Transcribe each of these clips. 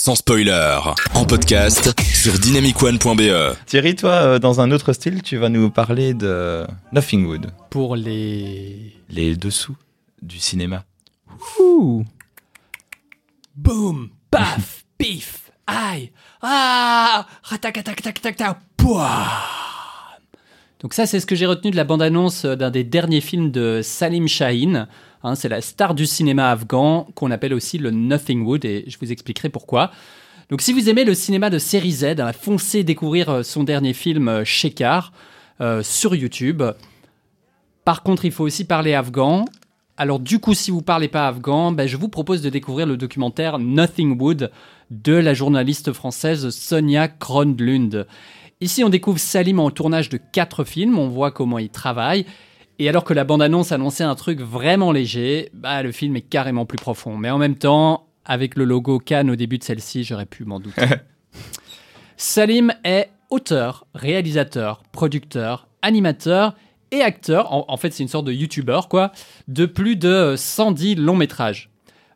sans spoiler, en podcast sur dynamicone.be. Thierry, toi, euh, dans un autre style, tu vas nous parler de Nothing Wood, Pour les. les dessous du cinéma. Ouh Boum Paf Pif Aïe Ah Pouah Donc ça, c'est ce que j'ai retenu de la bande-annonce d'un des derniers films de Salim Shahin. Hein, c'est la star du cinéma afghan qu'on appelle aussi le Nothing Wood et je vous expliquerai pourquoi. Donc si vous aimez le cinéma de série Z, hein, foncez découvrir euh, son dernier film euh, Shekar euh, sur YouTube. Par contre, il faut aussi parler afghan. Alors du coup, si vous parlez pas afghan, ben, je vous propose de découvrir le documentaire Nothing Wood de la journaliste française Sonia Kronlund. Ici, on découvre Salim en tournage de quatre films, on voit comment il travaille. Et alors que la bande-annonce annonçait un truc vraiment léger, bah, le film est carrément plus profond. Mais en même temps, avec le logo Cannes au début de celle-ci, j'aurais pu m'en douter. Salim est auteur, réalisateur, producteur, animateur et acteur, en, en fait c'est une sorte de youtubeur quoi, de plus de 110 longs métrages.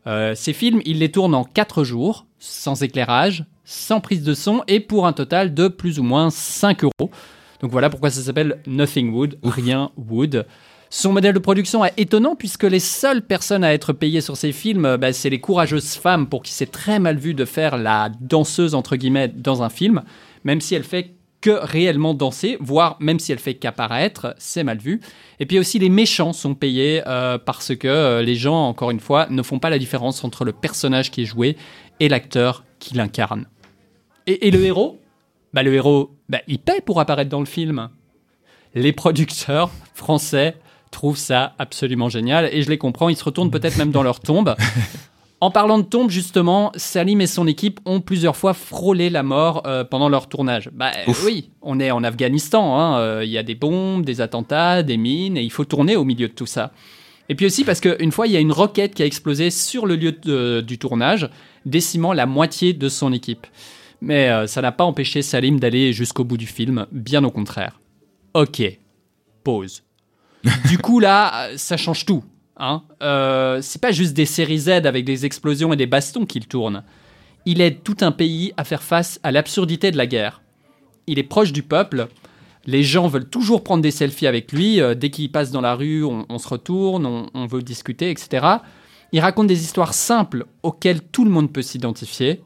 Euh, ces films, il les tourne en 4 jours, sans éclairage, sans prise de son et pour un total de plus ou moins 5 euros. Donc voilà pourquoi ça s'appelle Nothing Wood, rien Wood. Son modèle de production est étonnant puisque les seules personnes à être payées sur ces films, bah, c'est les courageuses femmes pour qui c'est très mal vu de faire la danseuse entre guillemets dans un film, même si elle fait que réellement danser, voire même si elle fait qu'apparaître, c'est mal vu. Et puis aussi les méchants sont payés euh, parce que euh, les gens, encore une fois, ne font pas la différence entre le personnage qui est joué et l'acteur qui l'incarne. Et, et le héros bah, Le héros, bah, il paie pour apparaître dans le film. Les producteurs français trouvent ça absolument génial et je les comprends, ils se retournent peut-être même dans leur tombe. En parlant de tombe, justement, Salim et son équipe ont plusieurs fois frôlé la mort euh, pendant leur tournage. Bah oui, on est en Afghanistan, hein, euh, il y a des bombes, des attentats, des mines, et il faut tourner au milieu de tout ça. Et puis aussi parce qu'une fois, il y a une roquette qui a explosé sur le lieu de- du tournage, décimant la moitié de son équipe. Mais euh, ça n'a pas empêché Salim d'aller jusqu'au bout du film, bien au contraire. Ok, pause. du coup, là, ça change tout. Hein Euh, c'est pas juste des séries Z avec des explosions et des bastons qu'il tourne. Il aide tout un pays à faire face à l'absurdité de la guerre. Il est proche du peuple. Les gens veulent toujours prendre des selfies avec lui. Euh, dès qu'il passe dans la rue, on, on se retourne, on, on veut discuter, etc. Il raconte des histoires simples auxquelles tout le monde peut s'identifier.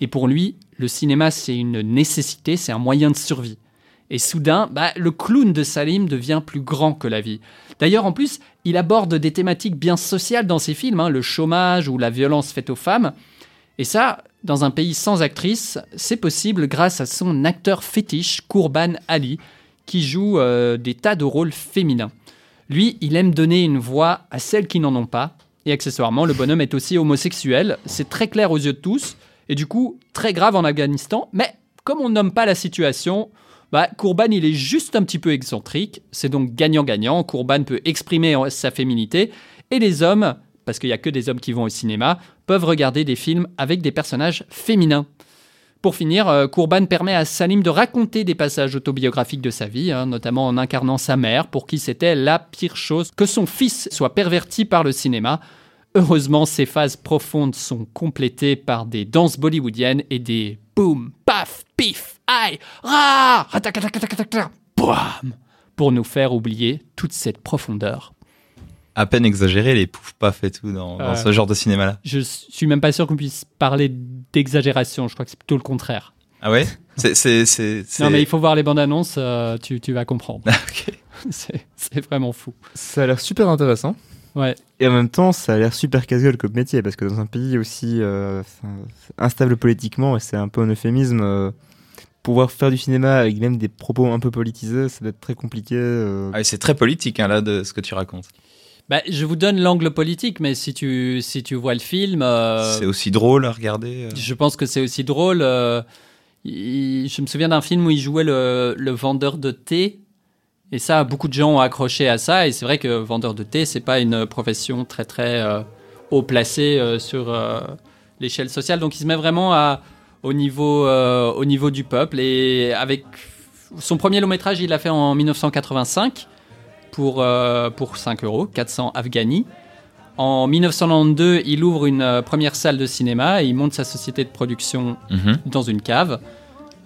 Et pour lui, le cinéma, c'est une nécessité, c'est un moyen de survie. Et soudain, bah, le clown de Salim devient plus grand que la vie. D'ailleurs, en plus, il aborde des thématiques bien sociales dans ses films, hein, le chômage ou la violence faite aux femmes. Et ça, dans un pays sans actrice, c'est possible grâce à son acteur fétiche, Kourban Ali, qui joue euh, des tas de rôles féminins. Lui, il aime donner une voix à celles qui n'en ont pas. Et accessoirement, le bonhomme est aussi homosexuel. C'est très clair aux yeux de tous. Et du coup, très grave en Afghanistan. Mais comme on nomme pas la situation, bah, Kourban, il est juste un petit peu excentrique. C'est donc gagnant-gagnant. Kourban peut exprimer sa féminité. Et les hommes, parce qu'il n'y a que des hommes qui vont au cinéma, peuvent regarder des films avec des personnages féminins. Pour finir, euh, Kourban permet à Salim de raconter des passages autobiographiques de sa vie, hein, notamment en incarnant sa mère, pour qui c'était la pire chose que son fils soit perverti par le cinéma. Heureusement, ces phases profondes sont complétées par des danses bollywoodiennes et des boum, paf, pif, aïe, ra, boum, pour nous faire oublier toute cette profondeur. À peine exagéré les pouf paf et tout dans, dans ce genre de cinéma-là. Je suis même pas sûr qu'on puisse parler d'exagération, je crois que c'est plutôt le contraire. Ah ouais? C'est c'est c'est c'est- Non mais il faut voir les bandes annonces, euh, tu, tu vas comprendre. Ah, ok. c'est c'est vraiment fou. Ça a l'air super intéressant. Ouais. Et en même temps, ça a l'air super casse-gueule comme métier, parce que dans un pays aussi euh, instable politiquement, et c'est un peu un euphémisme, euh, pouvoir faire du cinéma avec même des propos un peu politisés, ça doit être très compliqué. euh. Ah, c'est très politique hein, là de ce que tu racontes. Bah, je vous donne l'angle politique, mais si tu, si tu vois le film, euh, C'est aussi drôle à regarder. euh. je pense que c'est aussi drôle. euh, il- je me souviens d'un film où il jouait le, le vendeur de thé. Et ça, beaucoup de gens ont accroché à ça. Et c'est vrai que vendeur de thé, c'est pas une profession très très euh, haut placée euh, sur euh, l'échelle sociale. Donc il se met vraiment à, au, niveau, au niveau du peuple. Et avec son premier long métrage, il l'a fait en 1985 pour, pour 5 euros, 400 Afghani. En 1992, il ouvre une première salle de cinéma et il monte sa société de production Mhm. dans une cave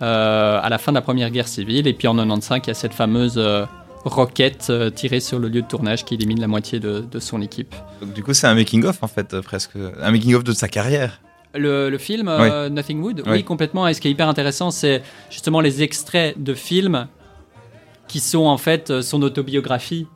à la fin de la première guerre civile. Et puis en 95, il y a cette fameuse euh, roquette euh, tirée sur le lieu de tournage qui élimine la moitié de, de son équipe. Donc, du coup, c'est un making-of en fait, euh, presque. Un making-of de sa carrière. Le, le film euh, Nothing Wood, oui. Oui. complètement. Et ce qui est hyper intéressant, c'est justement les extraits de films qui sont en fait euh, son autobiographie,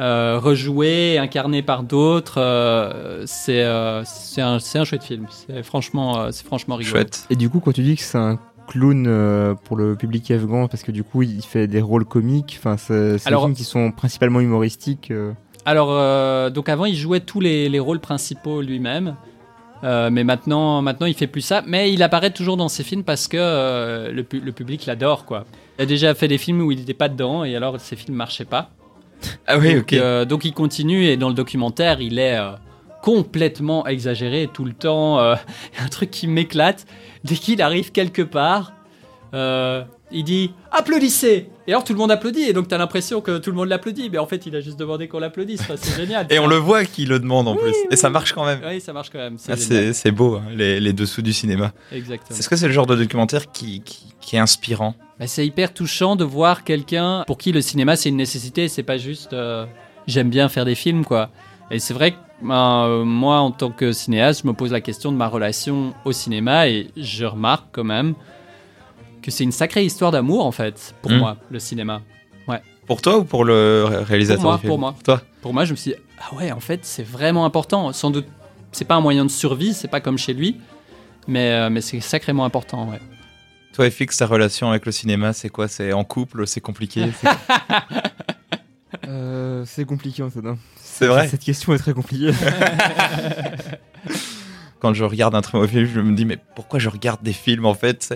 euh, rejouée, incarnée par d'autres. euh, c'est euh, un, c'est un chouette film. C'est franchement, euh, c'est franchement rigolo. Chouette. Et du coup, quand tu dis que c'est un clown euh, pour le public afghan, parce que du coup, il fait des rôles comiques, enfin, c'est des films qui sont principalement humoristiques. euh. Alors, euh, donc avant, il jouait tous les, les rôles principaux lui-même. Euh, mais maintenant, maintenant, il fait plus ça. Mais il apparaît toujours dans ses films parce que euh, le, pu- le public l'adore, quoi. Il a déjà fait des films où il n'était pas dedans et alors ses films marchaient pas. Ah oui, donc, ok. euh, donc il continue et dans le documentaire, il est euh, complètement exagéré tout le temps. euh, un truc qui m'éclate. Dès qu'il arrive quelque part, euh, il dit applaudissez. Et alors tout le monde applaudit et donc t'as l'impression que tout le monde l'applaudit, mais en fait il a juste demandé qu'on l'applaudisse. C'est génial. Et on le voit qu'il le demande en plus. Et ça marche quand même. Oui, ça marche quand même. C'est Ah, c'est beau, hein, les, les dessous du cinéma. Exactement. Est-ce que c'est le genre de documentaire qui, qui, qui est inspirant? Bah, c'est hyper touchant de voir quelqu'un pour qui le cinéma c'est une nécessité, c'est pas juste euh, j'aime bien faire des films quoi. Et c'est vrai que ben, euh, moi en tant que cinéaste, je me pose la question de ma relation au cinéma et je remarque quand même que c'est une sacrée histoire d'amour en fait pour Mm. moi le cinéma. Pour toi ou pour le ré- réalisateur Pour moi, film pour moi. Pour toi Pour moi, je me suis dit ah ouais en fait c'est vraiment important. Sans doute c'est pas un moyen de survie, c'est pas comme chez lui, mais euh, mais c'est sacrément important ouais. Toi, FX, ta relation avec le cinéma, c'est quoi? C'est en couple C'est compliqué Euh, c'est compliqué, Antonin. C'est vrai Cette question est très compliquée. Quand je regarde un très mauvais film, je me dis, mais pourquoi je regarde des films en fait?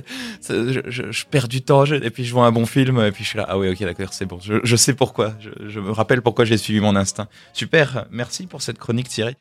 Je, je- je perds du temps, je- et puis je vois un bon film, et puis je suis là, ah oui, ok, d'accord, c'est bon. Je, sais pourquoi. Je, je me rappelle pourquoi j'ai suivi mon instinct. Super, merci pour cette chronique, Thierry.